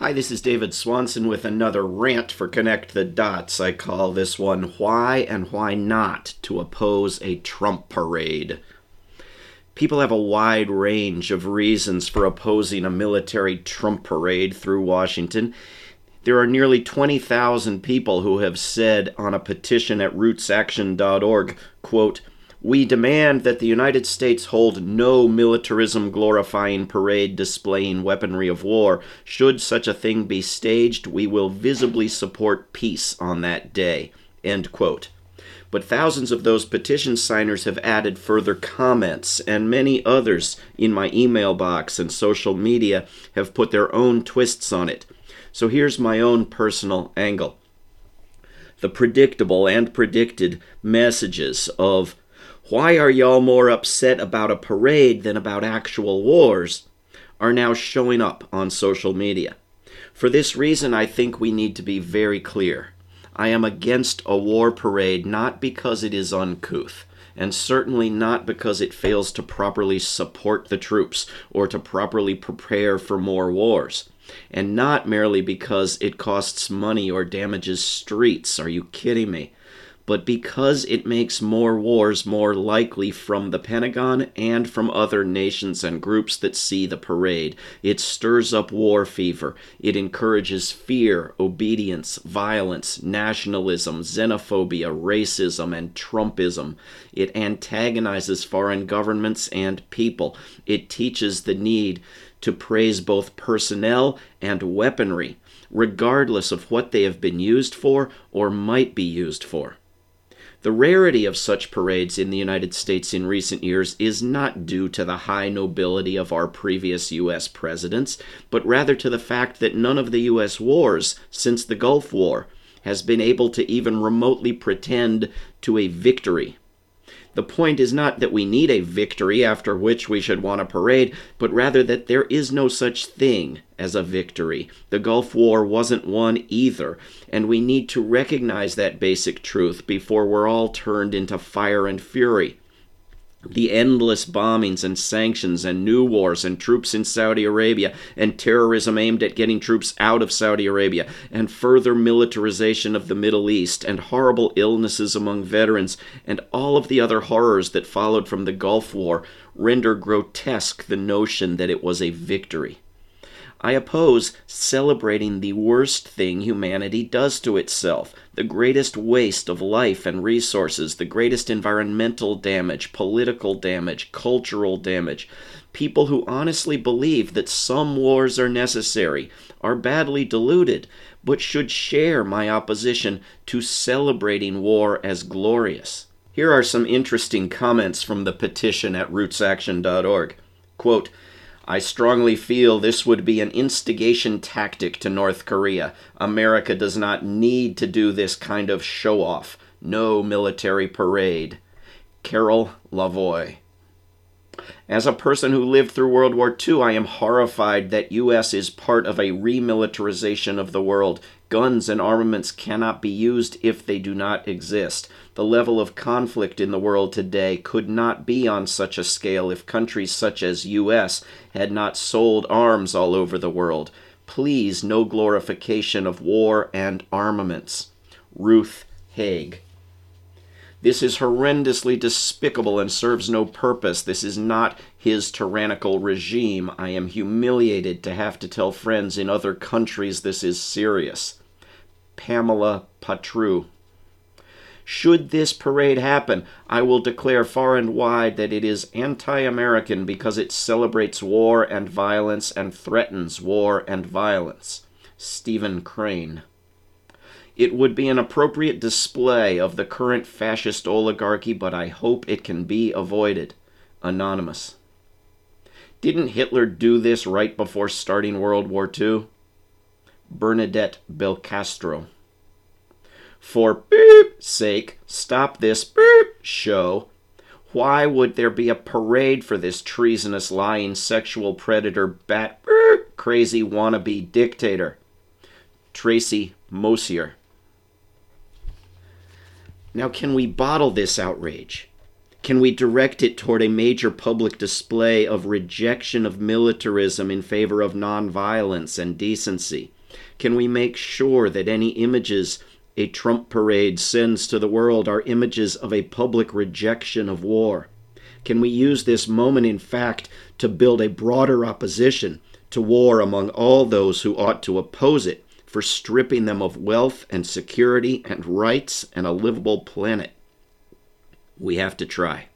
Hi, this is David Swanson with another rant for Connect the Dots. I call this one Why and Why Not to Oppose a Trump Parade. People have a wide range of reasons for opposing a military Trump parade through Washington. There are nearly 20,000 people who have said on a petition at rootsaction.org, quote, we demand that the United States hold no militarism glorifying parade displaying weaponry of war. Should such a thing be staged, we will visibly support peace on that day. End quote. But thousands of those petition signers have added further comments, and many others in my email box and social media have put their own twists on it. So here's my own personal angle. The predictable and predicted messages of why are y'all more upset about a parade than about actual wars? are now showing up on social media. For this reason, I think we need to be very clear. I am against a war parade not because it is uncouth, and certainly not because it fails to properly support the troops or to properly prepare for more wars, and not merely because it costs money or damages streets. Are you kidding me? But because it makes more wars more likely from the Pentagon and from other nations and groups that see the parade. It stirs up war fever. It encourages fear, obedience, violence, nationalism, xenophobia, racism, and Trumpism. It antagonizes foreign governments and people. It teaches the need to praise both personnel and weaponry, regardless of what they have been used for or might be used for. The rarity of such parades in the United States in recent years is not due to the high nobility of our previous U.S. presidents, but rather to the fact that none of the U.S. wars since the Gulf War has been able to even remotely pretend to a victory the point is not that we need a victory after which we should want a parade, but rather that there is no such thing as a victory. The Gulf War wasn't won either, and we need to recognize that basic truth before we're all turned into fire and fury the endless bombings and sanctions and new wars and troops in Saudi Arabia and terrorism aimed at getting troops out of Saudi Arabia and further militarization of the Middle East and horrible illnesses among veterans and all of the other horrors that followed from the Gulf War render grotesque the notion that it was a victory. I oppose celebrating the worst thing humanity does to itself, the greatest waste of life and resources, the greatest environmental damage, political damage, cultural damage. People who honestly believe that some wars are necessary are badly deluded, but should share my opposition to celebrating war as glorious. Here are some interesting comments from the petition at rootsaction.org. Quote, I strongly feel this would be an instigation tactic to North Korea. America does not need to do this kind of show off. No military parade. Carol Lavoie. As a person who lived through World War II, I am horrified that US is part of a remilitarization of the world. Guns and armaments cannot be used if they do not exist. The level of conflict in the world today could not be on such a scale if countries such as US had not sold arms all over the world. Please, no glorification of war and armaments. Ruth Haig. This is horrendously despicable and serves no purpose. This is not his tyrannical regime. I am humiliated to have to tell friends in other countries this is serious. Pamela Patru. Should this parade happen, I will declare far and wide that it is anti American because it celebrates war and violence and threatens war and violence. Stephen Crane. It would be an appropriate display of the current fascist oligarchy, but I hope it can be avoided. Anonymous. Didn't Hitler do this right before starting World War II? Bernadette Belcastro. For beep sake, stop this beep show. Why would there be a parade for this treasonous, lying, sexual predator, bat beep, crazy wannabe dictator? Tracy Mosier. Now, can we bottle this outrage? Can we direct it toward a major public display of rejection of militarism in favor of nonviolence and decency? Can we make sure that any images a Trump parade sends to the world are images of a public rejection of war? Can we use this moment, in fact, to build a broader opposition to war among all those who ought to oppose it for stripping them of wealth and security and rights and a livable planet? We have to try.